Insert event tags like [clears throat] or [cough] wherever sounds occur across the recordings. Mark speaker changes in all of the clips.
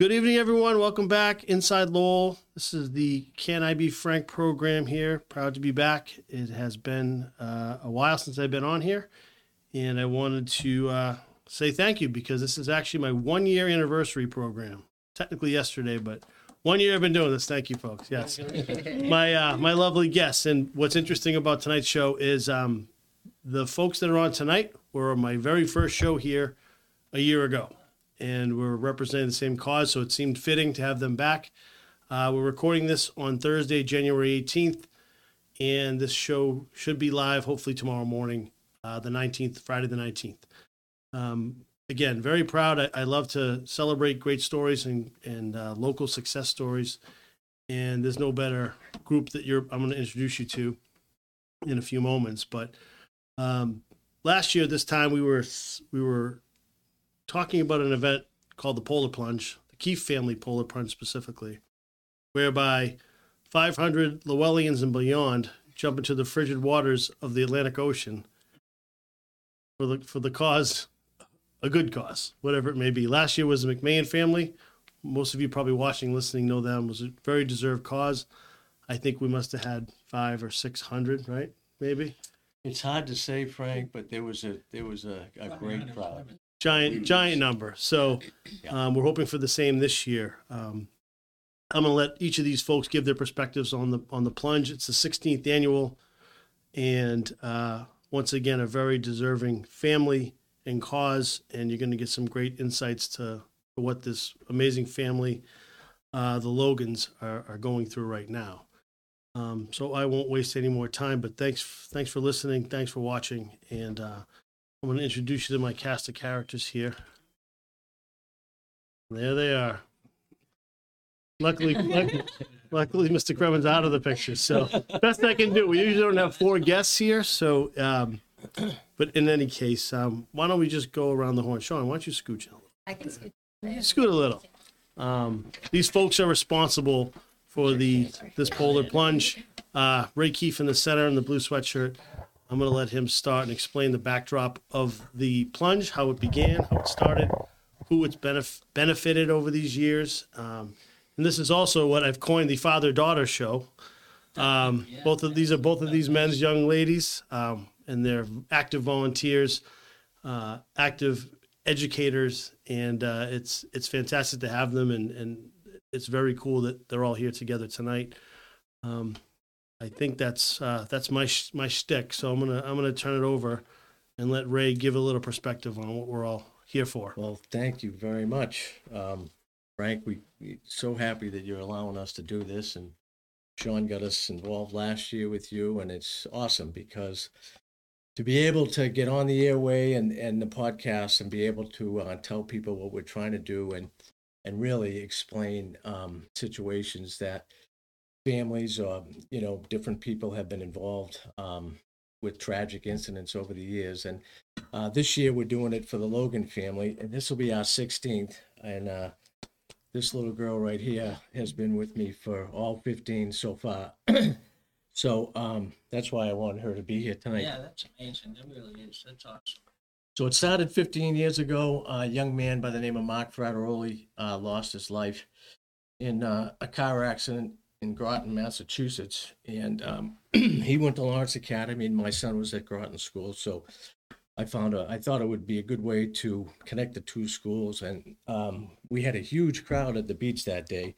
Speaker 1: Good evening, everyone. Welcome back inside Lowell. This is the Can I Be Frank program here. Proud to be back. It has been uh, a while since I've been on here, and I wanted to uh, say thank you because this is actually my one year anniversary program. Technically yesterday, but one year I've been doing this. Thank you, folks. Yes, [laughs] my uh, my lovely guests. And what's interesting about tonight's show is um, the folks that are on tonight were on my very first show here a year ago and we're representing the same cause, so it seemed fitting to have them back. Uh, we're recording this on Thursday, January 18th, and this show should be live hopefully tomorrow morning, uh, the 19th, Friday the 19th. Um, again, very proud. I, I, love to celebrate great stories and, and uh, local success stories. And there's no better group that you're I'm going to introduce you to in a few moments. But um, last year, this time we were we were talking about an event called the Polar Plunge, the Keefe family Polar Plunge specifically, whereby 500 Lowellians and beyond jump into the frigid waters of the Atlantic Ocean for the for the cause, a good cause, whatever it may be. Last year was the McMahon family. Most of you probably watching, listening, know them. It was a very deserved cause. I think we must have had five or six hundred, right? Maybe.
Speaker 2: It's hard to say, Frank, but there was a there was a, a great crowd
Speaker 1: giant giant number. So um, we're hoping for the same this year. Um, I'm gonna let each of these folks give their perspectives on the on the plunge. It's the 16th annual, and uh, once again, a very deserving family and cause. And you're going to get some great insights to what this amazing family, uh, the Logans, are, are going through right now. Um, so I won't waste any more time. But thanks thanks for listening. Thanks for watching, and uh, I'm going to introduce you to my cast of characters here. There they are. Luckily, [laughs] luckily, luckily, Mr. Cremin's out of the picture. So best I can do. We usually don't have four guests here, so um, but in any case, um, why don't we just go around the horn? Sean, why don't you scooch a little? I can scoot. Scoot a little. Um, these folks are responsible for the this polar plunge. Uh, Ray Keefe in the center in the blue sweatshirt. I'm going to let him start and explain the backdrop of the plunge, how it began, how it started, who it's benef- benefited over these years. Um, and this is also what I've coined the father daughter show. Um, both of these are both of these men's young ladies, um, and they're active volunteers, uh, active educators, and uh, it's it's fantastic to have them, and, and it's very cool that they're all here together tonight. Um, I think that's uh, that's my sh- my shtick. So I'm gonna I'm gonna turn it over and let Ray give a little perspective on what we're all here for.
Speaker 2: Well, thank you very much, um, Frank. We we so happy that you're allowing us to do this, and Sean got us involved last year with you, and it's awesome because to be able to get on the airway and and the podcast and be able to uh, tell people what we're trying to do and and really explain um, situations that families or you know different people have been involved um, with tragic incidents over the years and uh, this year we're doing it for the logan family and this will be our 16th and uh, this little girl right here has been with me for all 15 so far [clears throat] so um, that's why i wanted her to be here tonight
Speaker 3: Yeah, that's amazing. That really is. That's awesome.
Speaker 2: so it started 15 years ago. A young man by the name of Mark Frateroli uh, lost his life in uh, a car accident in Groton, Massachusetts, and um, [clears throat] he went to Lawrence Academy, and my son was at Groton School. So I found a, I thought it would be a good way to connect the two schools, and um, we had a huge crowd at the beach that day.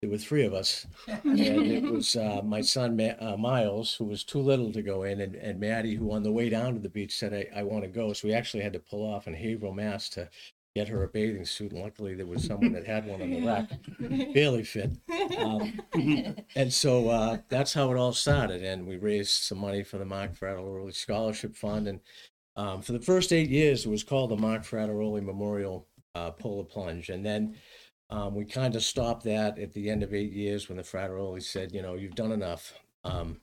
Speaker 2: There were three of us, and it was uh, my son uh, Miles, who was too little to go in, and, and Maddie, who on the way down to the beach said, "I, I want to go." So we actually had to pull off in Haverhill, Mass, to get her a bathing suit. And luckily, there was someone that had one on the rack, barely fit. Um, and so uh, that's how it all started. And we raised some money for the Mark Frateroli Scholarship Fund. And um, for the first eight years, it was called the Mark Frateroli Memorial uh, Polar Plunge. And then um, we kind of stopped that at the end of eight years when the Frateroli said, you know, you've done enough. Um,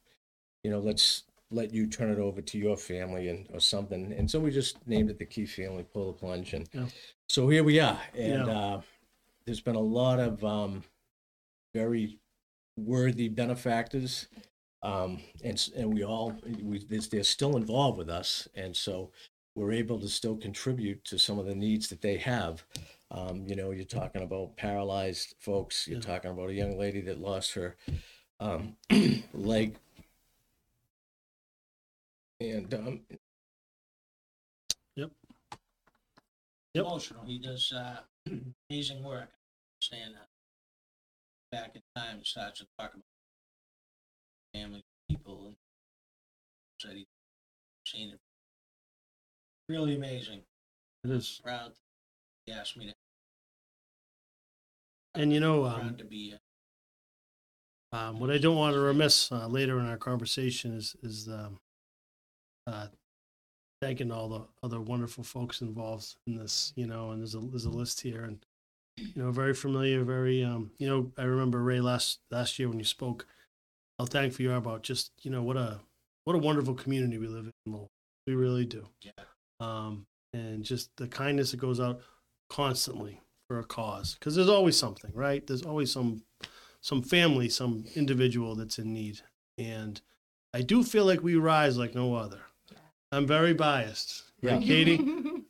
Speaker 2: you know, let's let you turn it over to your family and or something. And so we just named it the Keefe Family Polar Plunge. And
Speaker 1: Yeah.
Speaker 2: So here we are. And
Speaker 1: Yeah.
Speaker 2: uh, there's been a lot of um, very worthy benefactors. Um, and, and we all, we, they're, they're still involved with us. And so we're able to still contribute to some of the needs that they have. Um, you know, you're talking about paralyzed folks. You're
Speaker 1: Yeah.
Speaker 2: talking about a young lady that lost her um, [clears throat] leg. And um,
Speaker 1: Yep.
Speaker 3: Emotional. He does uh, [clears throat] amazing work. I understand that. Back in time, he starts to talk about family, people, and said he seen it. Really amazing.
Speaker 1: It is.
Speaker 3: Proud. He asked me to.
Speaker 1: And you know, um,
Speaker 3: to be.
Speaker 1: um, what I don't want to remiss uh, later in our conversation is is um, uh, thanking all the other wonderful folks involved in this. You know, and there's a there's a list here, and you know, very familiar, very um, you know, I remember Ray last last year when you spoke. How thankful you are about just you know what a what a wonderful community we live in. Lowell. We really do.
Speaker 3: Yeah.
Speaker 1: Um, and just the kindness that goes out constantly for a cause because there's always something right there's always some some family some individual that's in need and i do feel like we rise like no other i'm very biased. Right katie?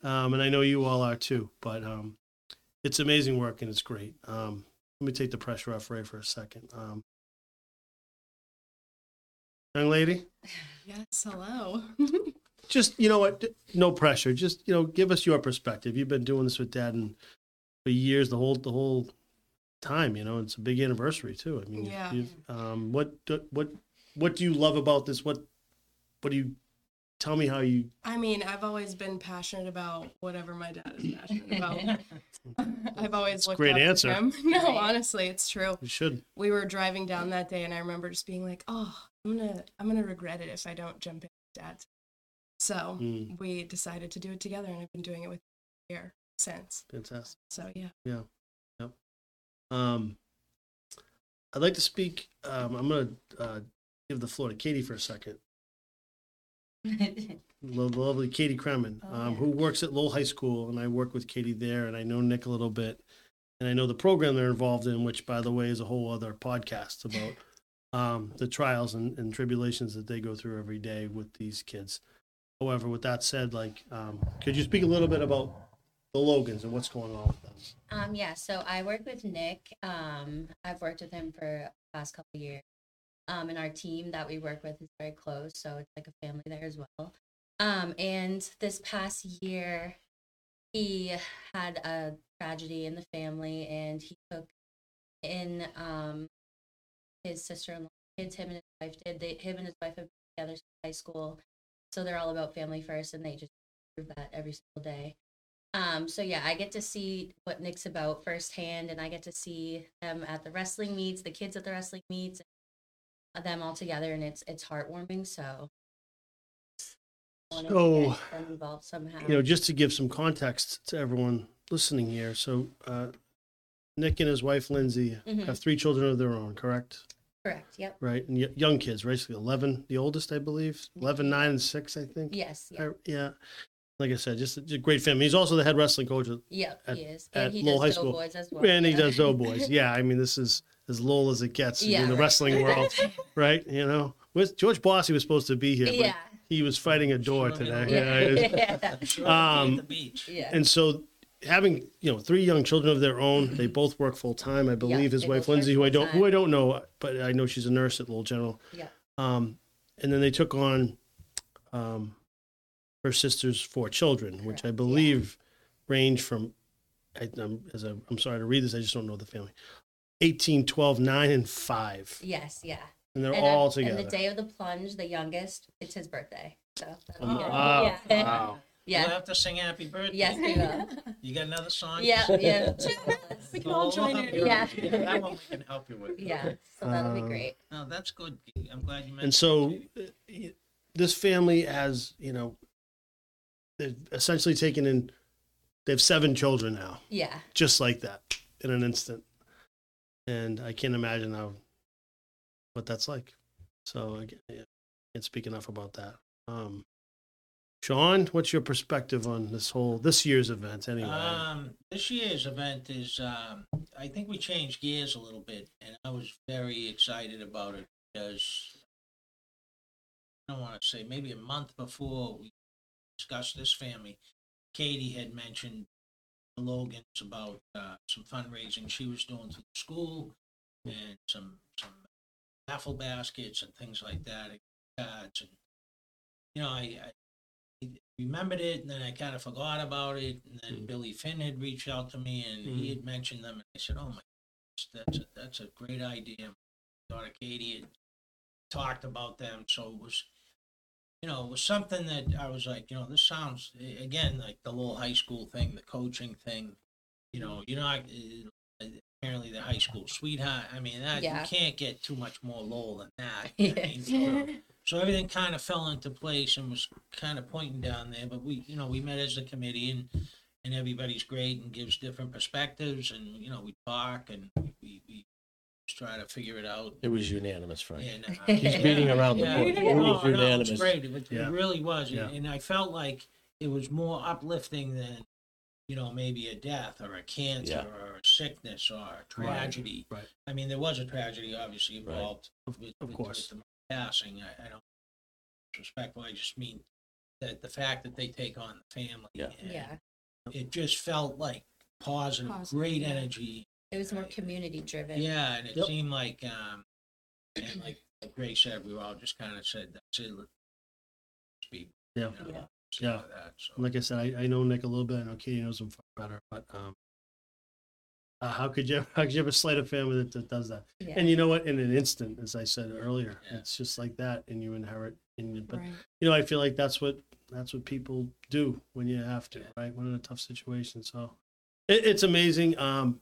Speaker 1: Um, and i know you all are too but um, it's amazing work and it's great. Um, let me take the pressure off ray for a second. Um, young lady?
Speaker 4: Yes, hello.
Speaker 1: just you know what? No pressure. Just you know give us your perspective. You've been doing this with dad and for years the whole the whole time you know it's a big anniversary too. I mean
Speaker 4: Yeah.
Speaker 1: you, um what what what do you love about this? What what do you tell me how you
Speaker 4: I mean, I've always been passionate about whatever my dad is passionate about. [laughs] I've always looked
Speaker 1: great
Speaker 4: up to
Speaker 1: answer.
Speaker 4: him. [laughs] No, honestly, it's true.
Speaker 1: you should
Speaker 4: We were driving down that day, and I remember just being like, "Oh, I'm gonna, I'm gonna regret it if I don't jump in with dad." So
Speaker 1: Mm,
Speaker 4: we decided to do it together, and I've been doing it with him here since.
Speaker 1: fantastic
Speaker 4: So yeah.
Speaker 1: Yeah yep um i'd like to speak um i'm gonna uh give the floor to katie for a second Lo- the lovely Katie Cremin,
Speaker 5: Oh,
Speaker 1: um,
Speaker 5: yeah.
Speaker 1: who works at Lowell High School, and I work with Katie there, and I know Nick a little bit, and I know the program they're involved in, which, by the way, is a whole other podcast about [laughs] um, the trials and, and tribulations that they go through every day with these kids. However, with that said, like, um, could you speak a little bit about the Logans and what's going on with them?
Speaker 5: Um, yeah, so I work with Nick. Um, I've worked with him for the past couple of years. Um, and our team that we work with is very close, so it's like a family there as well. Um, and this past year, he had a tragedy in the family, and he took in um his sister-in-law kids. Him and his wife did. They him and his wife have been together since high school, so they're all about family first, and they just prove that every single day. Um, so yeah, I get to see what Nick's about firsthand, and I get to see them at the wrestling meets, the kids at the wrestling meets, them all together, and it's it's heartwarming. So,
Speaker 1: So,
Speaker 5: involved somehow.
Speaker 1: You know, just to give some context to everyone listening here. So, uh, Nick and his wife, Lindsay,
Speaker 5: Mhm.
Speaker 1: have three children of their own, correct?
Speaker 5: correct. Yep.
Speaker 1: right? And y- young kids, right? So 11, the oldest, I believe, 11, 9, and 6, I think.
Speaker 5: Yes. Yeah.
Speaker 1: I- yeah. Like I said, just a, just a great family. He's also the head wrestling coach, at,
Speaker 5: Yep. he is,
Speaker 1: at
Speaker 5: and he
Speaker 1: Lowell High School.
Speaker 5: as well.
Speaker 1: and he
Speaker 5: yeah.
Speaker 1: does Doughboys. [laughs] Yeah, I mean, this is as Lowell as it gets
Speaker 5: Yeah,
Speaker 1: in the
Speaker 5: right.
Speaker 1: wrestling [laughs] world, right? You know, with George Bossy was supposed to be here, but
Speaker 5: yeah.
Speaker 1: he was fighting a door
Speaker 3: Sure,
Speaker 1: today.
Speaker 3: yeah.
Speaker 1: Yeah.
Speaker 5: Yeah.
Speaker 3: Sure
Speaker 1: Um,
Speaker 3: the beach.
Speaker 5: yeah.
Speaker 1: and so having you know three young children of their own they both work full-time i believe his wife lindsay who i don't who i don't know but i know she's a nurse at Lowell general
Speaker 5: Yeah.
Speaker 1: um and then they took on um her sister's four children which
Speaker 5: Correct,
Speaker 1: i
Speaker 5: yeah.
Speaker 1: believe range from I, I'm, as a, I'm sorry to read this i just don't know the family 18 12 9 and 5
Speaker 5: Yes. Yeah.
Speaker 1: and they're
Speaker 5: and
Speaker 1: all
Speaker 5: on-
Speaker 1: together
Speaker 5: And the day of the plunge, the youngest, it's his birthday. So. that'll
Speaker 1: Oh,
Speaker 5: be good.
Speaker 1: wow.
Speaker 5: Yeah.
Speaker 1: wow [laughs]
Speaker 3: You'll have to sing happy birthday.
Speaker 5: Yes, we will. [laughs]
Speaker 3: You got another song?
Speaker 5: Yeah. Yeah. [laughs]
Speaker 4: We can all join in.
Speaker 5: Yeah.
Speaker 3: That one we can help you with.
Speaker 5: Yeah. So that'll be
Speaker 1: Um,
Speaker 5: great.
Speaker 3: No, that's good. I'm glad you mentioned.
Speaker 1: and so
Speaker 3: it.
Speaker 1: uh, this family has you know they've essentially taken in they have seven children now
Speaker 5: Yeah.
Speaker 1: just like that in an instant and i can't imagine how what that's like. So again yeah, can't speak enough about that. Um sean what's your perspective on this whole this year's event anyway?
Speaker 3: Um, this year's event is, um, I think we changed gears a little bit, and I was very excited about it because I don't want to say maybe a month before we discussed this family, Katie had mentioned Logan's about uh, some fundraising she was doing through the school and some some raffle baskets and things like that, and cards and you know I, I remembered it and then I kind of forgot about it and then
Speaker 1: Mm.
Speaker 3: Billy Finn had reached out to me and he
Speaker 1: Mm.
Speaker 3: had mentioned them and I said, oh my, goodness, that's a, that's a great idea. My daughter Katie had talked about them, so it was you know, it was something that I was like, you know, this sounds again like the little high school thing, the coaching thing. You know, you're not uh, apparently the high school sweetheart. I mean, that
Speaker 5: Yeah.
Speaker 3: you can't get too much more Lowell than that. [laughs] I mean, so, so everything kind of fell into place and was kind of pointing down there. But we, you know, we met as a committee and and everybody's great and gives different perspectives and you know we talk and we we just try to figure it out.
Speaker 2: It was unanimous, Frank.
Speaker 3: And, uh,
Speaker 2: He's beating around the
Speaker 3: yeah,
Speaker 2: bush.
Speaker 3: yeah,
Speaker 2: It
Speaker 3: no,
Speaker 2: was
Speaker 3: no,
Speaker 2: unanimous.
Speaker 3: It's great. It,
Speaker 1: Yeah.
Speaker 3: it really was,
Speaker 1: Yeah.
Speaker 3: and I felt like it was more uplifting than, you know, maybe a death or a cancer
Speaker 2: Yeah.
Speaker 3: or a sickness or a tragedy.
Speaker 1: right.
Speaker 3: I mean, there was a tragedy obviously
Speaker 2: Right.
Speaker 3: involved
Speaker 1: Of-
Speaker 3: with,
Speaker 1: of
Speaker 3: with,
Speaker 1: course.
Speaker 3: with the passing. I, I don't disrespectful. I just mean that the fact that they take on the family.
Speaker 2: Yeah.
Speaker 3: and
Speaker 5: Yeah.
Speaker 3: It just felt like positive,
Speaker 4: Positive,
Speaker 3: great
Speaker 4: yeah.
Speaker 3: energy.
Speaker 5: It was more community driven.
Speaker 3: Yeah, and it
Speaker 1: Yep.
Speaker 3: seemed like, um, and like like Grace said, we all just kind of said, that's it. let's Speak.
Speaker 1: Yeah.
Speaker 3: you know,
Speaker 5: Yeah.
Speaker 1: Yeah.
Speaker 3: That, so.
Speaker 1: Like I said, I, I know Nick a little bit. I know Katie knows him far better, but um, uh, how could you [laughs] how could you ever slight a family that, that does that?
Speaker 5: Yeah.
Speaker 1: And you know what? In an instant, as I said earlier,
Speaker 3: Yeah.
Speaker 1: it's just like that, and you inherit. And you, but
Speaker 4: Right.
Speaker 1: you know, I feel like that's what that's what people do when you have to, right? When in a tough situation. So it, it's amazing. Um,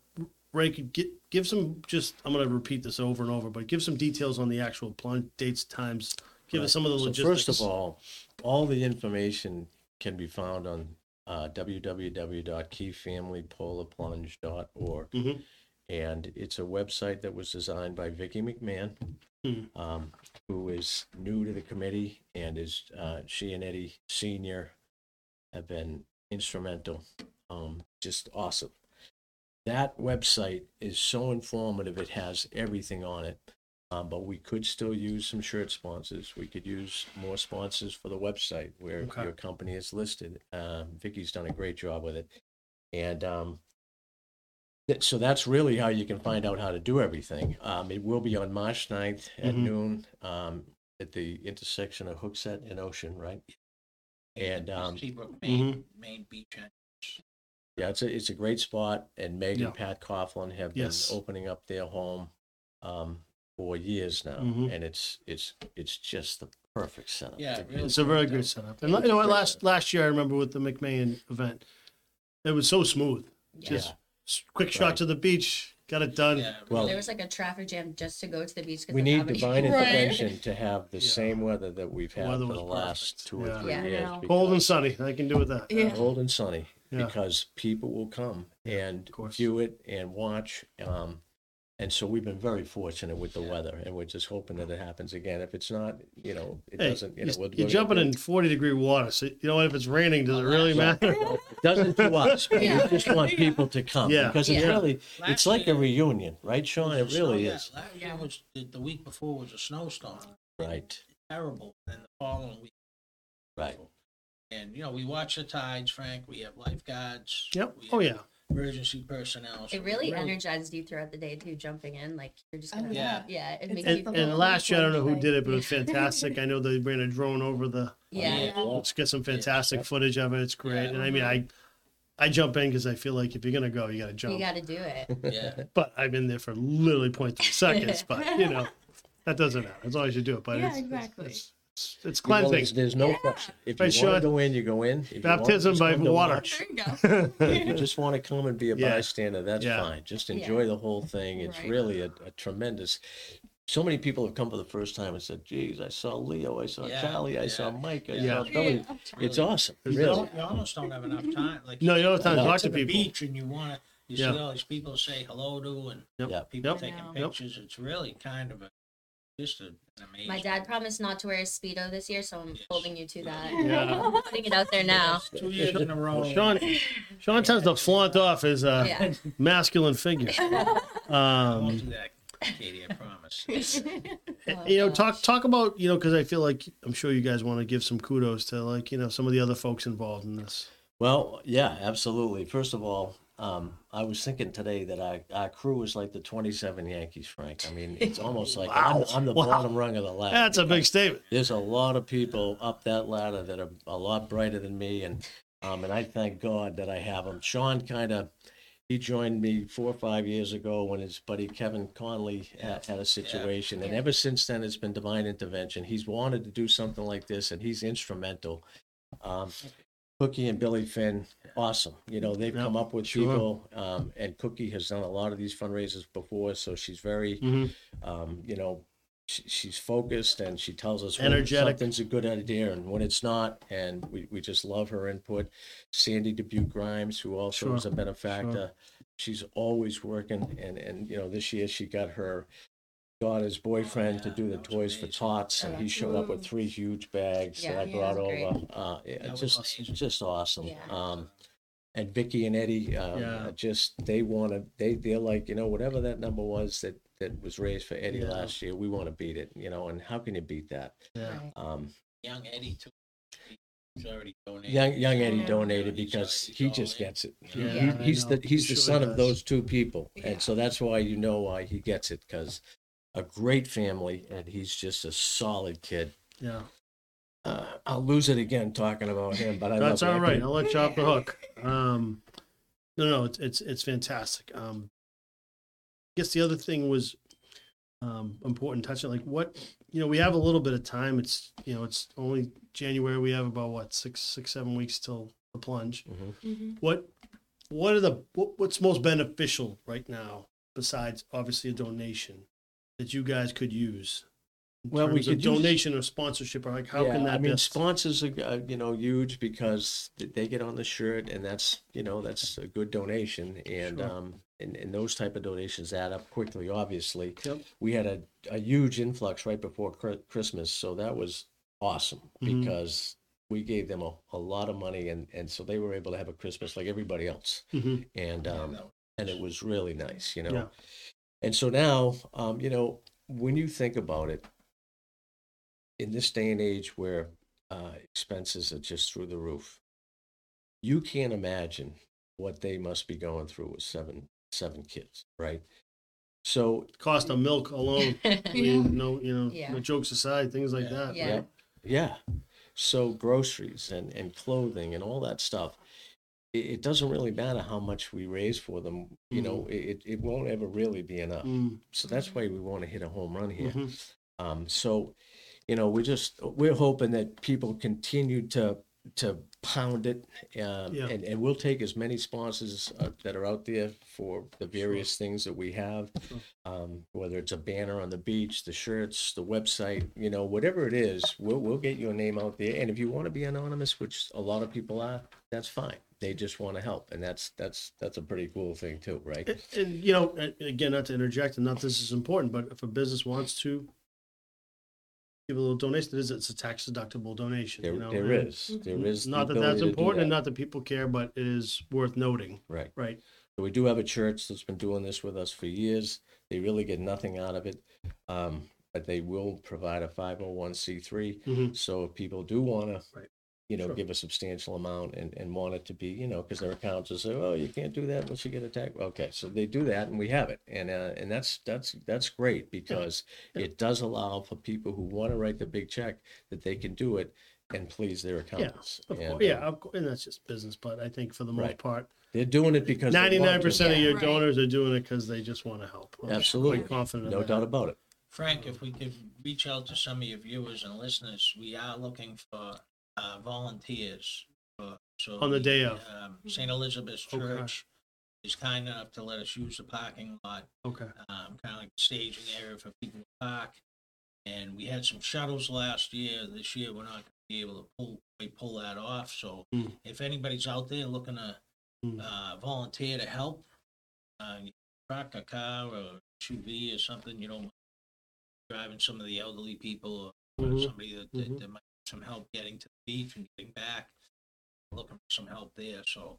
Speaker 1: Ray, could get, give some just. I'm going to repeat this over and over, but give some details on the actual plunge dates, times. Give us some of the
Speaker 2: So
Speaker 1: logistics.
Speaker 2: First of all, all the information can be found on uh, www.keefefamilypolarplunge.org.
Speaker 1: Mhm.
Speaker 2: And it's a website that was designed by Vicki McMahon,
Speaker 1: Hmm.
Speaker 2: um, who is new to the committee and is, uh, she and Eddie Senior have been instrumental, um, just awesome. That website is so informative, it has everything on it. Um, but we could still use some shirt sponsors. We could use more sponsors for the website where
Speaker 1: Okay.
Speaker 2: your company is listed. Um, Vicky's done a great job with it. And um, that, so that's really how you can find out how to do everything. Um, it will be on March 9th at
Speaker 1: Mhm.
Speaker 2: noon um, at the intersection of Hooksett and Ocean, right? And um,
Speaker 3: Seabrook, Maine,
Speaker 1: Mhm.
Speaker 3: Maine Beach. end.
Speaker 2: Yeah, it's a it's a great spot, and Meg
Speaker 1: Yeah.
Speaker 2: and Pat Coughlin have
Speaker 1: Yes.
Speaker 2: been opening up their home um, for years now,
Speaker 1: Mhm.
Speaker 2: and it's it's it's just the perfect setup.
Speaker 3: Yeah,
Speaker 2: to
Speaker 3: really
Speaker 1: It's a very
Speaker 3: worked
Speaker 1: good
Speaker 3: out.
Speaker 1: setup. And you know what? Last last year, I remember with the McMahon event, it was so smooth.
Speaker 5: Yeah.
Speaker 1: Just
Speaker 2: Yeah.
Speaker 1: s- quick shot
Speaker 2: Right.
Speaker 1: to the beach, got it done.
Speaker 3: Yeah,
Speaker 2: Well,
Speaker 5: There was like a traffic jam just to go to the beach.
Speaker 2: we need
Speaker 5: how many-
Speaker 2: divine
Speaker 4: Right.
Speaker 2: intervention to have the
Speaker 1: Yeah.
Speaker 2: same weather that we've had
Speaker 1: Weather
Speaker 2: for
Speaker 1: was
Speaker 2: the last two or
Speaker 1: Yeah.
Speaker 2: three
Speaker 5: Yeah,
Speaker 2: years.
Speaker 4: know.
Speaker 1: Cold and sunny. I can do with that.
Speaker 4: Yeah.
Speaker 2: cold and sunny
Speaker 1: Yeah.
Speaker 2: because people will come and view it and watch. Um, and so we've been very fortunate with the
Speaker 3: Yeah.
Speaker 2: weather, and we're just hoping that it happens again. If it's not, you know, it
Speaker 1: Hey,
Speaker 2: doesn't. You know,
Speaker 1: you're,
Speaker 2: we'll-
Speaker 1: you're
Speaker 2: we'll-
Speaker 1: jumping
Speaker 2: we'll-
Speaker 1: in 40 degree water. So, you know? If it's raining, does it really
Speaker 3: Yeah.
Speaker 1: matter?
Speaker 2: It doesn't to [laughs] us.
Speaker 5: Yeah.
Speaker 2: We just want people to come
Speaker 1: Yeah.
Speaker 2: because it's
Speaker 5: Yeah.
Speaker 2: really, it's
Speaker 3: Last
Speaker 2: like a reunion, right, Sean? It really
Speaker 3: Yeah,
Speaker 2: is.
Speaker 3: Last year was, the, the week before was a snowstorm.
Speaker 2: Right,
Speaker 3: Terrible. And the following week.
Speaker 2: right.
Speaker 3: And, you know, we watch the tides, Frank. We have lifeguards.
Speaker 1: Yep.
Speaker 3: we
Speaker 1: Oh,
Speaker 3: have
Speaker 1: yeah.
Speaker 3: Emergency personnel. so
Speaker 5: It really
Speaker 3: we're
Speaker 5: energized you throughout the day too, jumping in. Like you're just
Speaker 4: Oh,
Speaker 5: gonna,
Speaker 3: yeah.
Speaker 5: yeah, it makes
Speaker 4: like
Speaker 5: you
Speaker 1: And,
Speaker 5: feel
Speaker 1: and last year, I don't know who did it, but it was [laughs] fantastic. I know they ran a drone over the.
Speaker 5: Yeah.
Speaker 3: Yeah.
Speaker 1: Let's get some fantastic footage of it. It's great.
Speaker 3: Yeah.
Speaker 1: And I mean, I I jump in because I feel like if you're going to go, you got to jump.
Speaker 5: You got to do it. [laughs]
Speaker 3: Yeah.
Speaker 1: But I've been there for literally 0.3 [laughs] seconds. But, you know, that doesn't matter as long as you do it. But
Speaker 4: Yeah,
Speaker 1: it's,
Speaker 4: exactly.
Speaker 1: it's, it's, it's
Speaker 2: You know,
Speaker 1: cleansing.
Speaker 2: there's, there's no
Speaker 5: Yeah.
Speaker 2: question. If
Speaker 1: Right,
Speaker 2: you
Speaker 1: Sean?
Speaker 2: want to go in, you go in. If you want
Speaker 1: Baptism
Speaker 2: just
Speaker 1: by
Speaker 2: come to
Speaker 1: water.
Speaker 2: watch,
Speaker 4: There you go. [laughs]
Speaker 2: if you just want to come and be a
Speaker 1: Yeah.
Speaker 2: bystander, that's
Speaker 1: Yeah.
Speaker 2: fine. Just
Speaker 5: Yeah.
Speaker 2: enjoy the whole thing. It's
Speaker 4: Right.
Speaker 2: really a, a tremendous. So many people have come for the first time and said, "Geez, I saw Leo, I saw
Speaker 3: Yeah,
Speaker 2: Charlie, I
Speaker 3: yeah.
Speaker 2: saw Mike, I
Speaker 1: Yeah.
Speaker 2: saw Billy." It's awesome,
Speaker 3: You,
Speaker 2: really.
Speaker 3: don't, you almost don't have enough time. Like
Speaker 1: No, you don't have time to
Speaker 3: get
Speaker 1: talk to
Speaker 3: the
Speaker 1: people.
Speaker 3: beach and you want to. You
Speaker 1: Yeah.
Speaker 3: see all these people say hello to and
Speaker 1: Yep.
Speaker 2: Yeah.
Speaker 3: people
Speaker 1: Yep.
Speaker 3: taking
Speaker 4: Yep.
Speaker 3: pictures. It's really kind of a just an amazing.
Speaker 5: My dad promised not to wear a speedo this year, so I'm
Speaker 3: Yes.
Speaker 5: holding you to that.
Speaker 1: Yeah.
Speaker 5: I'm [laughs] putting it out there now.
Speaker 3: Two years in a row.
Speaker 1: Well, Sean, Sean tends to flaunt off his uh,
Speaker 5: Yeah.
Speaker 1: masculine figure. [laughs]
Speaker 3: I won't
Speaker 1: Um,
Speaker 3: do that, Katie. I promise. [laughs]
Speaker 5: Oh,
Speaker 1: you know,
Speaker 5: gosh.
Speaker 1: talk talk about you know because I feel like I'm sure you guys want to give some kudos to like you know some of the other folks involved in this.
Speaker 2: Well, yeah, absolutely. First of all, Um, I was thinking today that our, our crew is like the 27 Yankees, Frank. I mean, it's almost like I'm, I'm the
Speaker 1: Wow.
Speaker 2: bottom rung of the ladder.
Speaker 1: That's a big statement.
Speaker 2: There's a lot of people up that ladder that are a lot brighter than me, and um, and I thank God that I have them. Sean kind of he joined me four or five years ago when his buddy Kevin Conley had, had a situation, and
Speaker 5: Yeah.
Speaker 2: ever since then it's been divine intervention. He's wanted to do something like this, and he's instrumental. Um, Cookie and Billy Finn, awesome. You know they've
Speaker 1: Yep,
Speaker 2: come up with
Speaker 1: sure.
Speaker 2: people, um, and Cookie has done a lot of these fundraisers before, so she's very
Speaker 1: Mhm.
Speaker 2: um, you know, she, she's focused and she tells us when
Speaker 1: Energetic.
Speaker 2: something's a good idea and when it's not. And we, we just love her input. Sandy Dubuque Grimes, who also
Speaker 1: Sure,
Speaker 2: is a benefactor, she's always working. And, and, you know, this year she got her daughter's boyfriend to do the toys for tots and he showed up with three huge bags that I
Speaker 5: he
Speaker 2: brought
Speaker 5: was great.
Speaker 2: over. Uh, it-
Speaker 3: That was
Speaker 2: just,
Speaker 3: amazing.
Speaker 2: just awesome.
Speaker 5: Yeah.
Speaker 2: Um, and Vicky and Eddie, um,
Speaker 1: Yeah.
Speaker 2: just they want to. They they're like you know whatever that number was that that was raised for Eddie
Speaker 1: Yeah.
Speaker 2: last year. We want to beat it, you know. And how can you beat that?
Speaker 1: Yeah.
Speaker 5: Right.
Speaker 2: Um,
Speaker 3: Young Eddie too. He's already donated.
Speaker 2: young young Eddie
Speaker 4: Yeah.
Speaker 2: donated
Speaker 3: He's
Speaker 2: because
Speaker 3: already-
Speaker 2: he
Speaker 3: he's
Speaker 2: just
Speaker 3: in.
Speaker 2: gets it.
Speaker 1: Yeah,
Speaker 2: He-
Speaker 1: I
Speaker 2: he's the he's
Speaker 1: He
Speaker 2: the
Speaker 1: sure
Speaker 2: son of
Speaker 1: does.
Speaker 2: those two people,
Speaker 5: Yeah.
Speaker 2: and so that's why you know why he gets it because a great family, and he's just a solid kid.
Speaker 1: Yeah.
Speaker 2: Uh, I'll lose it again talking about him, but I
Speaker 1: That's
Speaker 2: love
Speaker 1: all I'll let you off the hook. Um, no, no, it's it's it's fantastic. Um, I guess the other thing was um, important touching like what you know we have a little bit of time. It's you know it's only January. We have about what six six seven weeks till the plunge.
Speaker 2: Mhm.
Speaker 4: Mhm.
Speaker 1: What what are the what, what's most beneficial right now besides obviously a donation that you guys could use? In
Speaker 2: Well, we
Speaker 1: terms of
Speaker 2: could use-
Speaker 1: donation or sponsorship or like how
Speaker 2: yeah,
Speaker 1: can that
Speaker 2: I mean,
Speaker 1: best-
Speaker 2: sponsors are uh, you know huge because they get on the shirt, and that's you know that's a good donation, and
Speaker 1: Sure.
Speaker 2: um and, and those type of donations add up quickly. Obviously,
Speaker 1: Yep.
Speaker 2: we had a, a huge influx right before Chri- Christmas, so that was awesome
Speaker 1: Mhm.
Speaker 2: because we gave them a, a lot of money, and and so they were able to have a Christmas like everybody else,
Speaker 1: Mhm.
Speaker 2: and um and it was really nice, you know.
Speaker 1: Yeah.
Speaker 2: And so now, um, you know, when you think about it, in this day and age where uh, expenses are just through the roof, you can't imagine what they must be going through with seven seven kids, right? So
Speaker 1: cost of milk alone. [laughs] I mean, no, you know,
Speaker 5: Yeah.
Speaker 1: no jokes aside, things like
Speaker 3: Yeah.
Speaker 1: that.
Speaker 5: Yeah.
Speaker 2: Yep. Yeah. So groceries and, and clothing and all that stuff. It, doesn't really matter how much we raise for them. You know, it, it won't ever really be enough.
Speaker 1: Mm,
Speaker 2: So that's why we want to hit a home run here.
Speaker 1: mhm.
Speaker 2: Um, so, you know, we're just we're hoping that people continue to to pound it, um,
Speaker 1: Yeah.
Speaker 2: and and we'll take as many sponsors uh, that are out there for the various things that we have,
Speaker 1: Sure.
Speaker 2: um, whether it's a banner on the beach, the shirts, the website, you know, whatever it is, we'll we'll get your name out there. And if you want to be anonymous, which a lot of people are, that's fine. They just want to help, and that's that's that's a pretty cool thing too, right?
Speaker 1: And, and, you know, again, not to interject, and not this is important, but if a business wants to give a little donation, it is it's a tax deductible donation.
Speaker 2: There,
Speaker 1: you know,
Speaker 2: there
Speaker 1: and
Speaker 2: is, there is. the
Speaker 1: Not that that's
Speaker 2: to do
Speaker 1: important, and not that people care, but it is worth noting,
Speaker 2: right.
Speaker 1: right?
Speaker 2: So we do have a church that's been doing this with us for years. They really get nothing out of it, um, but they will provide a 501c3.
Speaker 1: Mhm.
Speaker 2: So if people do want to,
Speaker 1: Right.
Speaker 2: You know,
Speaker 1: Sure.
Speaker 2: give a substantial amount and, and want it to be, you know, because their accountants will say, oh, you can't do that unless you get a tax. Okay, so they do that and we have it, and uh, and that's that's that's great [laughs] because
Speaker 1: Yeah.
Speaker 2: it does allow for people who want to write the big check that they can do it and please their accountants.
Speaker 1: Of
Speaker 2: and,
Speaker 1: course, yeah,
Speaker 2: uh,
Speaker 1: of course, and that's just business, but I think for the most
Speaker 2: Right.
Speaker 1: part,
Speaker 2: they're doing it because they want to.
Speaker 1: ninety-nine percent of
Speaker 5: Yeah.
Speaker 1: your
Speaker 4: Right.
Speaker 1: donors are doing it because they just want to help. I'm
Speaker 2: Absolutely.
Speaker 1: quite confident
Speaker 2: No
Speaker 1: of
Speaker 2: doubt about it.
Speaker 3: Frank, if we could reach out to some of your viewers and listeners, we are looking for uh, volunteers. For, so
Speaker 1: On the day of.
Speaker 3: um, St. Elizabeth's
Speaker 1: Okay.
Speaker 3: Church is kind enough to let us use the parking lot,
Speaker 1: Okay,
Speaker 3: um, kind of like a staging area for people to park. And we had some shuttles last year. This year, we're not going to be able to pull we pull that off. So,
Speaker 1: Mm.
Speaker 3: if anybody's out there looking to
Speaker 1: Mm.
Speaker 3: uh, volunteer to help, uh, truck a car or SUV or something, you know, driving some of the elderly people or
Speaker 1: Mhm.
Speaker 3: somebody that, that,
Speaker 1: Mhm.
Speaker 3: that might need some help getting to the beach and getting back, looking for some help there. So,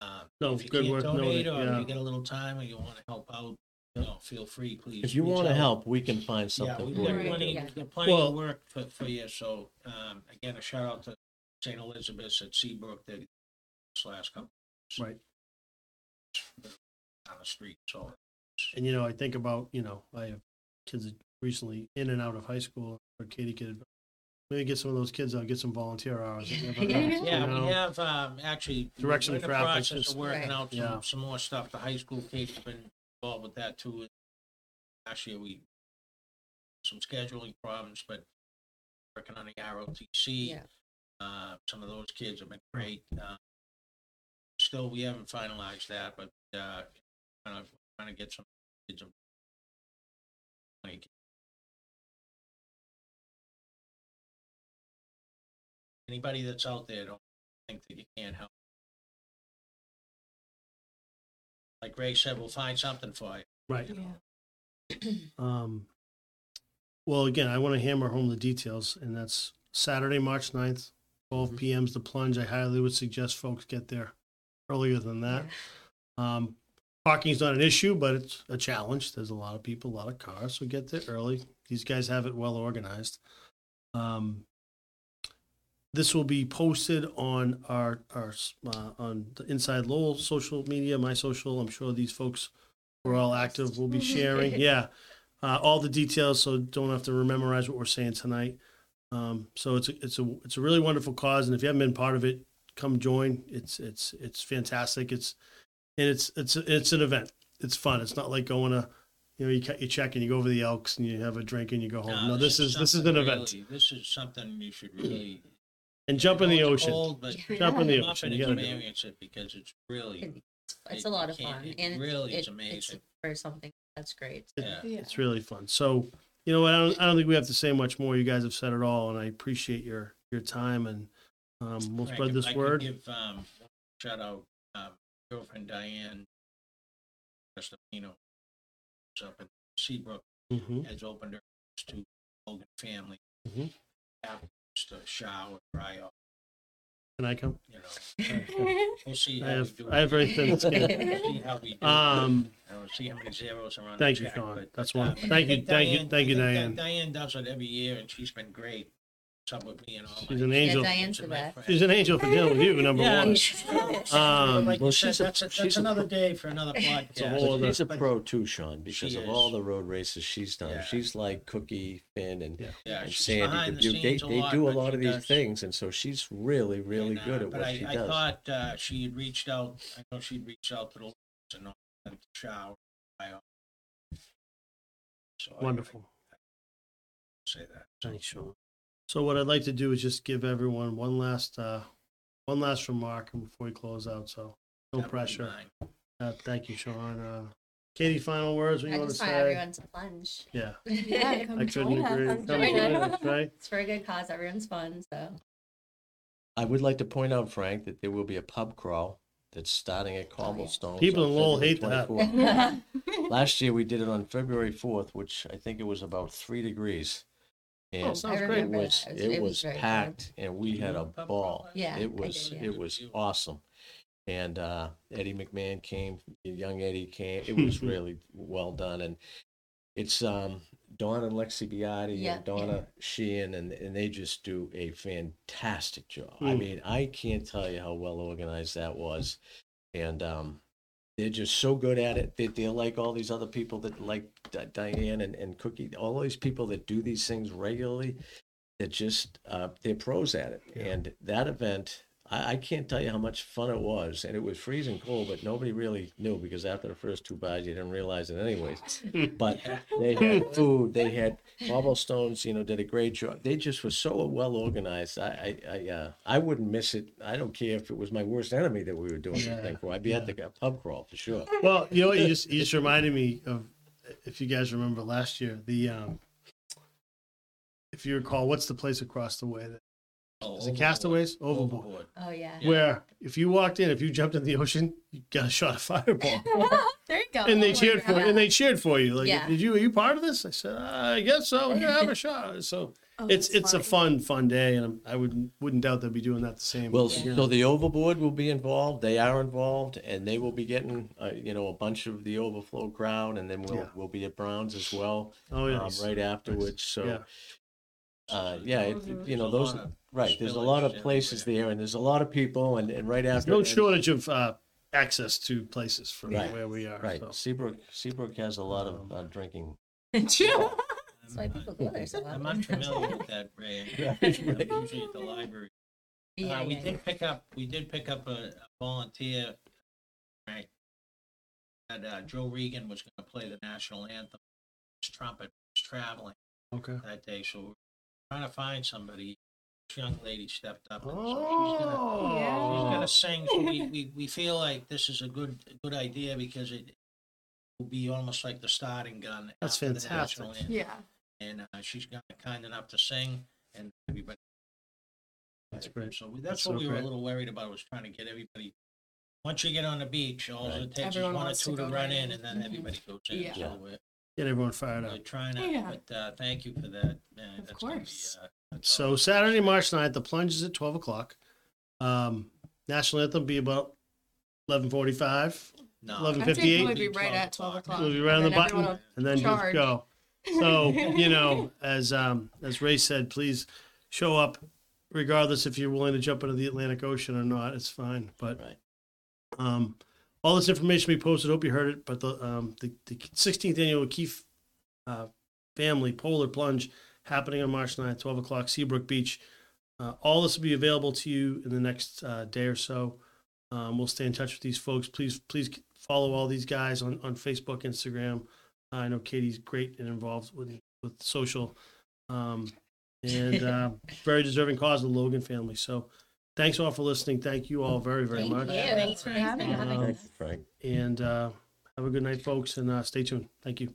Speaker 3: uh,
Speaker 1: No,
Speaker 3: if you
Speaker 1: good
Speaker 3: can't
Speaker 1: worth
Speaker 3: donate
Speaker 1: noting,
Speaker 3: or
Speaker 1: yeah.
Speaker 3: you get a little time or you want to help out, you know, feel free, please.
Speaker 2: If you
Speaker 3: reach
Speaker 2: want to
Speaker 3: out.
Speaker 2: help, we can find
Speaker 3: Yeah,
Speaker 2: something
Speaker 3: we've
Speaker 2: for
Speaker 3: got
Speaker 2: you.
Speaker 3: Plenty,
Speaker 5: yeah.
Speaker 3: we've got plenty
Speaker 1: Well-
Speaker 3: of work for, for you. So, um, again, a shout out to St. Elizabeth's at Seabrook, that the last couple.
Speaker 1: right.
Speaker 3: on the street, so.
Speaker 1: And you know, I think about you know, I have kids that recently in and out of high school. Or Katie could maybe get some of those kids out, get some volunteer hours. [laughs] You never know, you
Speaker 3: Yeah,
Speaker 1: know?
Speaker 3: we have, um, actually. we're
Speaker 1: Direction
Speaker 3: in the
Speaker 1: traffic,
Speaker 3: process
Speaker 1: just-
Speaker 3: of Working
Speaker 5: Right.
Speaker 3: out
Speaker 1: Yeah.
Speaker 3: some, some more stuff. The high school kids have been involved with that too. Last year, we, some scheduling problems, but working on the ROTC.
Speaker 5: Yeah.
Speaker 3: Uh, some of those kids have been great. Uh, Still, we haven't finalized that, but, uh, kind of, trying to get some kids. in- Like. Anybody that's out there, don't think that you can't help. Like Ray said, we'll find something for you.
Speaker 1: Right.
Speaker 4: Yeah. [clears throat]
Speaker 1: Um, well, again, I want to hammer home the details, and that's Saturday, March 9th, 12 p.m. is the plunge. I highly would suggest folks get there earlier than that. Um, parking's not an issue, but it's a challenge. There's a lot of people, a lot of cars, so get there early. These guys have it well organized. Um, this will be posted on our our uh, on the Inside Lowell social media, my social. I'm sure these folks who are all active will be sharing. Yeah, uh, all the details, so don't have to memorize what we're saying tonight. Um, so it's a, it's a it's a really wonderful cause, and if you haven't been part of it, come join. It's it's it's fantastic. It's and it's it's it's an event. It's fun. It's not like going to you know you cut your check and you go over the Elks and you have a drink and you go home. No, this is this is an event.
Speaker 3: really- This is something you should really.
Speaker 1: And jump in the
Speaker 3: it's
Speaker 1: ocean.
Speaker 3: cold, but
Speaker 1: Jump in the
Speaker 3: come up
Speaker 1: ocean.
Speaker 3: and
Speaker 1: You gotta do it.
Speaker 3: experience it because it's really,
Speaker 5: It's
Speaker 3: It-
Speaker 5: a lot
Speaker 3: you
Speaker 5: of
Speaker 3: can't-
Speaker 5: fun,
Speaker 3: it
Speaker 5: and
Speaker 3: really is
Speaker 5: it- it's
Speaker 3: amazing.
Speaker 5: for something that's great.
Speaker 3: yeah.
Speaker 4: Yeah.
Speaker 1: It's really fun. So, you know what? I don't, I don't think we have to say much more. You guys have said it all, and I appreciate your your time. And um, we'll
Speaker 3: Frank,
Speaker 1: spread
Speaker 3: if
Speaker 1: this
Speaker 3: I could
Speaker 1: word.
Speaker 3: Give, um, shout out, um, girlfriend Diane Estefano. Up in Seabrook
Speaker 1: hmm
Speaker 3: has opened her to Logan family.
Speaker 1: Mhm.
Speaker 3: Have just a shower, dry off,
Speaker 1: Can I come?
Speaker 3: you know. We'll see [laughs]
Speaker 1: I
Speaker 3: how we
Speaker 1: have
Speaker 3: do.
Speaker 1: I have very thin skin.
Speaker 3: We'll see how we do.
Speaker 1: Um,
Speaker 3: I will see how many zeros are on.
Speaker 1: Thank
Speaker 3: the
Speaker 1: you,
Speaker 3: check,
Speaker 1: Sean.
Speaker 3: but,
Speaker 1: That's
Speaker 3: uh,
Speaker 1: one.
Speaker 3: I
Speaker 1: Thank you,
Speaker 3: think
Speaker 1: thank you, thank you,
Speaker 3: I think
Speaker 1: Diane.
Speaker 3: Diane does it every year, and she's been great. What's up with me and all
Speaker 1: She's an angel.
Speaker 5: Diane's the
Speaker 3: and my
Speaker 5: best.
Speaker 3: friends.
Speaker 1: She's an angel for dealing with you, number
Speaker 3: Yeah,
Speaker 1: one. Um,
Speaker 3: like
Speaker 2: Well,
Speaker 3: said,
Speaker 2: she's a-
Speaker 3: that's, a, that's
Speaker 2: she's a
Speaker 3: another
Speaker 2: pro-
Speaker 3: day for another
Speaker 1: a [laughs]
Speaker 3: podcast.
Speaker 1: whole other-
Speaker 2: She's a pro too, Sean, because
Speaker 3: She
Speaker 2: of all
Speaker 3: is.
Speaker 2: the road races she's done.
Speaker 3: Yeah.
Speaker 2: She's like Cookie, Finn, and,
Speaker 1: Yeah.
Speaker 3: Yeah,
Speaker 2: and
Speaker 3: she's
Speaker 2: Sandy.
Speaker 3: behind
Speaker 2: They
Speaker 3: the
Speaker 2: do, they,
Speaker 3: scenes a
Speaker 2: they
Speaker 3: lot,
Speaker 2: do a
Speaker 3: but
Speaker 2: lot
Speaker 3: she
Speaker 2: of these
Speaker 3: does-
Speaker 2: things, and so she's really, really
Speaker 3: and, uh,
Speaker 2: good at
Speaker 3: but
Speaker 2: what
Speaker 3: I,
Speaker 2: she
Speaker 3: I
Speaker 2: does.
Speaker 3: thought uh, she had reached out. I know she'd reached out to the ladies and all them to shower. I, uh, So I-
Speaker 1: Wonderful.
Speaker 3: I say that.
Speaker 1: Thanks, Sean. So what I'd like to do is just give everyone one last uh, one last remark before we close out. So no
Speaker 3: That would be
Speaker 1: pressure.
Speaker 3: mine.
Speaker 1: Uh, thank you, Sean. Uh, Katie, final words. What
Speaker 5: I
Speaker 1: you want to
Speaker 5: just want
Speaker 1: say?
Speaker 5: everyone to plunge.
Speaker 1: Yeah, [laughs]
Speaker 4: Yeah, come
Speaker 1: I couldn't
Speaker 4: join us.
Speaker 1: agree.
Speaker 4: Come
Speaker 1: Come
Speaker 4: join
Speaker 1: join
Speaker 4: us.
Speaker 1: us, [laughs] right?
Speaker 5: It's for a good cause. Everyone's fun. So
Speaker 2: I would like to point out, Frank, that there will be a pub crawl that's starting
Speaker 3: Oh,
Speaker 2: at Cobblestone.
Speaker 1: People in Lowell hate that. [laughs]
Speaker 2: Last year we did it on February 4th, which I think it was about three degrees. And
Speaker 1: Oh, sounds
Speaker 5: I
Speaker 1: great.
Speaker 2: it
Speaker 5: remember
Speaker 2: was,
Speaker 5: that. It was-
Speaker 2: it
Speaker 5: it was
Speaker 2: was
Speaker 5: very
Speaker 2: packed and we had a ball.
Speaker 5: Yeah, I
Speaker 2: It was,
Speaker 5: did, yeah.
Speaker 2: it was awesome. And uh, Eddie McMahon came, young Eddie came. It was [laughs] really well done. And it's um, Dawn and Lexi Biotti
Speaker 5: Yeah,
Speaker 2: and Donna Sheehan, and, and they just do a fantastic job. I
Speaker 1: Mm.
Speaker 2: mean, I can't tell you how well organized that was. And um, they're just so good at it. They, they're like all these other people that like Di- Diane and, and Cookie, all these people that do these things regularly. They're just uh, they're pros at it.
Speaker 1: Yeah.
Speaker 2: And that event, I, I can't tell you how much fun it was. And it was freezing cold, but nobody really knew because after the first two bars, you didn't realize it anyways. [laughs] But they had food, they had cobblestones. You know, did a great job. They just were so well organized. I I I, uh, I wouldn't miss it. I don't care if it was my worst enemy that we were doing
Speaker 1: Yeah,
Speaker 2: the thing for. I'd be at the pub crawl for sure.
Speaker 1: Well, you know? You [laughs] just you just reminded me of if you guys remember last year the um, if you recall, what's the place across the way that
Speaker 3: Oh,
Speaker 1: is it
Speaker 3: overboard.
Speaker 1: Castaways Overboard,
Speaker 5: oh yeah.
Speaker 3: Yeah.
Speaker 1: where if you walked in, if you jumped in the ocean, you got a shot of fireball. [laughs]
Speaker 4: there you go.
Speaker 1: and they
Speaker 4: Oh
Speaker 1: cheered for you. And they cheered for you. Like,
Speaker 5: Yeah.
Speaker 1: did you? Are you part of this? I said, I guess so. Yeah, have a [laughs] shot. So
Speaker 4: Oh,
Speaker 1: it's
Speaker 4: that's
Speaker 1: it's a fun fun day, and I'm, I wouldn't wouldn't doubt they'll be doing that the same.
Speaker 2: Well,
Speaker 1: year.
Speaker 2: so the overboard will be involved. They are involved, and they will be getting, uh, you know, a bunch of the overflow crowd, and then we'll
Speaker 1: Yeah.
Speaker 2: we'll be at Browns as well,
Speaker 1: oh yeah,
Speaker 2: um, right afterwards. So,
Speaker 1: yeah.
Speaker 2: uh, yeah, it,
Speaker 4: Mhm.
Speaker 2: you know, those right. There's a lot of places there, and there's a lot of people, and, and right
Speaker 1: There's
Speaker 2: after,
Speaker 1: no
Speaker 2: and-
Speaker 1: shortage of uh, access to places from
Speaker 6: Right.
Speaker 1: where we are.
Speaker 6: Right.
Speaker 1: so.
Speaker 6: Seabrook, Seabrook has a lot of uh, drinking. [laughs]
Speaker 4: True.
Speaker 5: That's why people go there so
Speaker 3: I'm
Speaker 5: often.
Speaker 3: unfamiliar with [laughs] that, Ray. [laughs]
Speaker 6: Right,
Speaker 3: I'm. Usually at the library.
Speaker 5: Yeah,
Speaker 3: Uh, we
Speaker 5: yeah,
Speaker 3: did pick up, we did pick up a a volunteer, right? That uh, Joe Regan was gonna play the national anthem. His trumpet was traveling
Speaker 1: Okay.
Speaker 3: that day, so we're trying to find somebody. This young lady stepped up and so she's gonna,
Speaker 1: Oh,
Speaker 3: she's gonna sing. So we, we, we feel like this is a good, a good idea because it will be almost like the starting gun.
Speaker 1: That's
Speaker 3: after the national
Speaker 1: fantastic.
Speaker 3: anthem.
Speaker 4: Yeah.
Speaker 3: And uh, she's got kind enough to sing and everybody.
Speaker 1: That's great.
Speaker 3: So we-
Speaker 1: That's
Speaker 3: that's what
Speaker 1: so
Speaker 3: we were a
Speaker 1: great.
Speaker 3: little worried about was trying to get everybody. Once you get on the beach, all
Speaker 6: Right.
Speaker 3: it takes
Speaker 4: Everyone
Speaker 3: is one or
Speaker 4: wants to
Speaker 3: two to
Speaker 4: go
Speaker 3: run in
Speaker 4: in.
Speaker 3: and then
Speaker 4: Mhm.
Speaker 3: everybody goes in.
Speaker 4: Yeah.
Speaker 3: So we're,
Speaker 1: Get everyone fired
Speaker 3: we're
Speaker 1: up.
Speaker 3: trying to,
Speaker 4: Yeah.
Speaker 3: but uh, thank you for that. Uh,
Speaker 4: Of
Speaker 3: that's gonna be,
Speaker 4: course.
Speaker 3: uh,
Speaker 1: So. Saturday, March 9th, the plunge is at 12 o'clock. Um, national anthem will be about 11:45.
Speaker 3: No,
Speaker 1: 11:58.
Speaker 4: I we'll
Speaker 3: Be
Speaker 4: be right
Speaker 3: 12
Speaker 4: at 12 o'clock.
Speaker 1: We'll be right on the button, and then just go. So [laughs] you know, as um, as Ray said, please show up, regardless if you're willing to jump into the Atlantic Ocean or not. It's fine. But
Speaker 6: Right.
Speaker 1: um, all this information we posted. Hope you heard it. But the um, the, the 16th annual Keefe uh, Family Polar Plunge happening on March 9th, 12 o'clock, Seabrook Beach. Uh, all this will be available to you in the next uh, day or so. Um, we'll stay in touch with these folks. Please, please follow all these guys on, on Facebook, Instagram. I know Katie's great and involved with with social, um, and uh, [laughs] very deserving cause of the Logan family. So, thanks all for listening. Thank you all very very
Speaker 5: Thank
Speaker 1: much,
Speaker 5: you.
Speaker 4: Thanks for having
Speaker 5: having
Speaker 1: us.
Speaker 5: us.
Speaker 6: Frank.
Speaker 1: and uh, have a good night, folks, and uh, stay tuned. Thank you.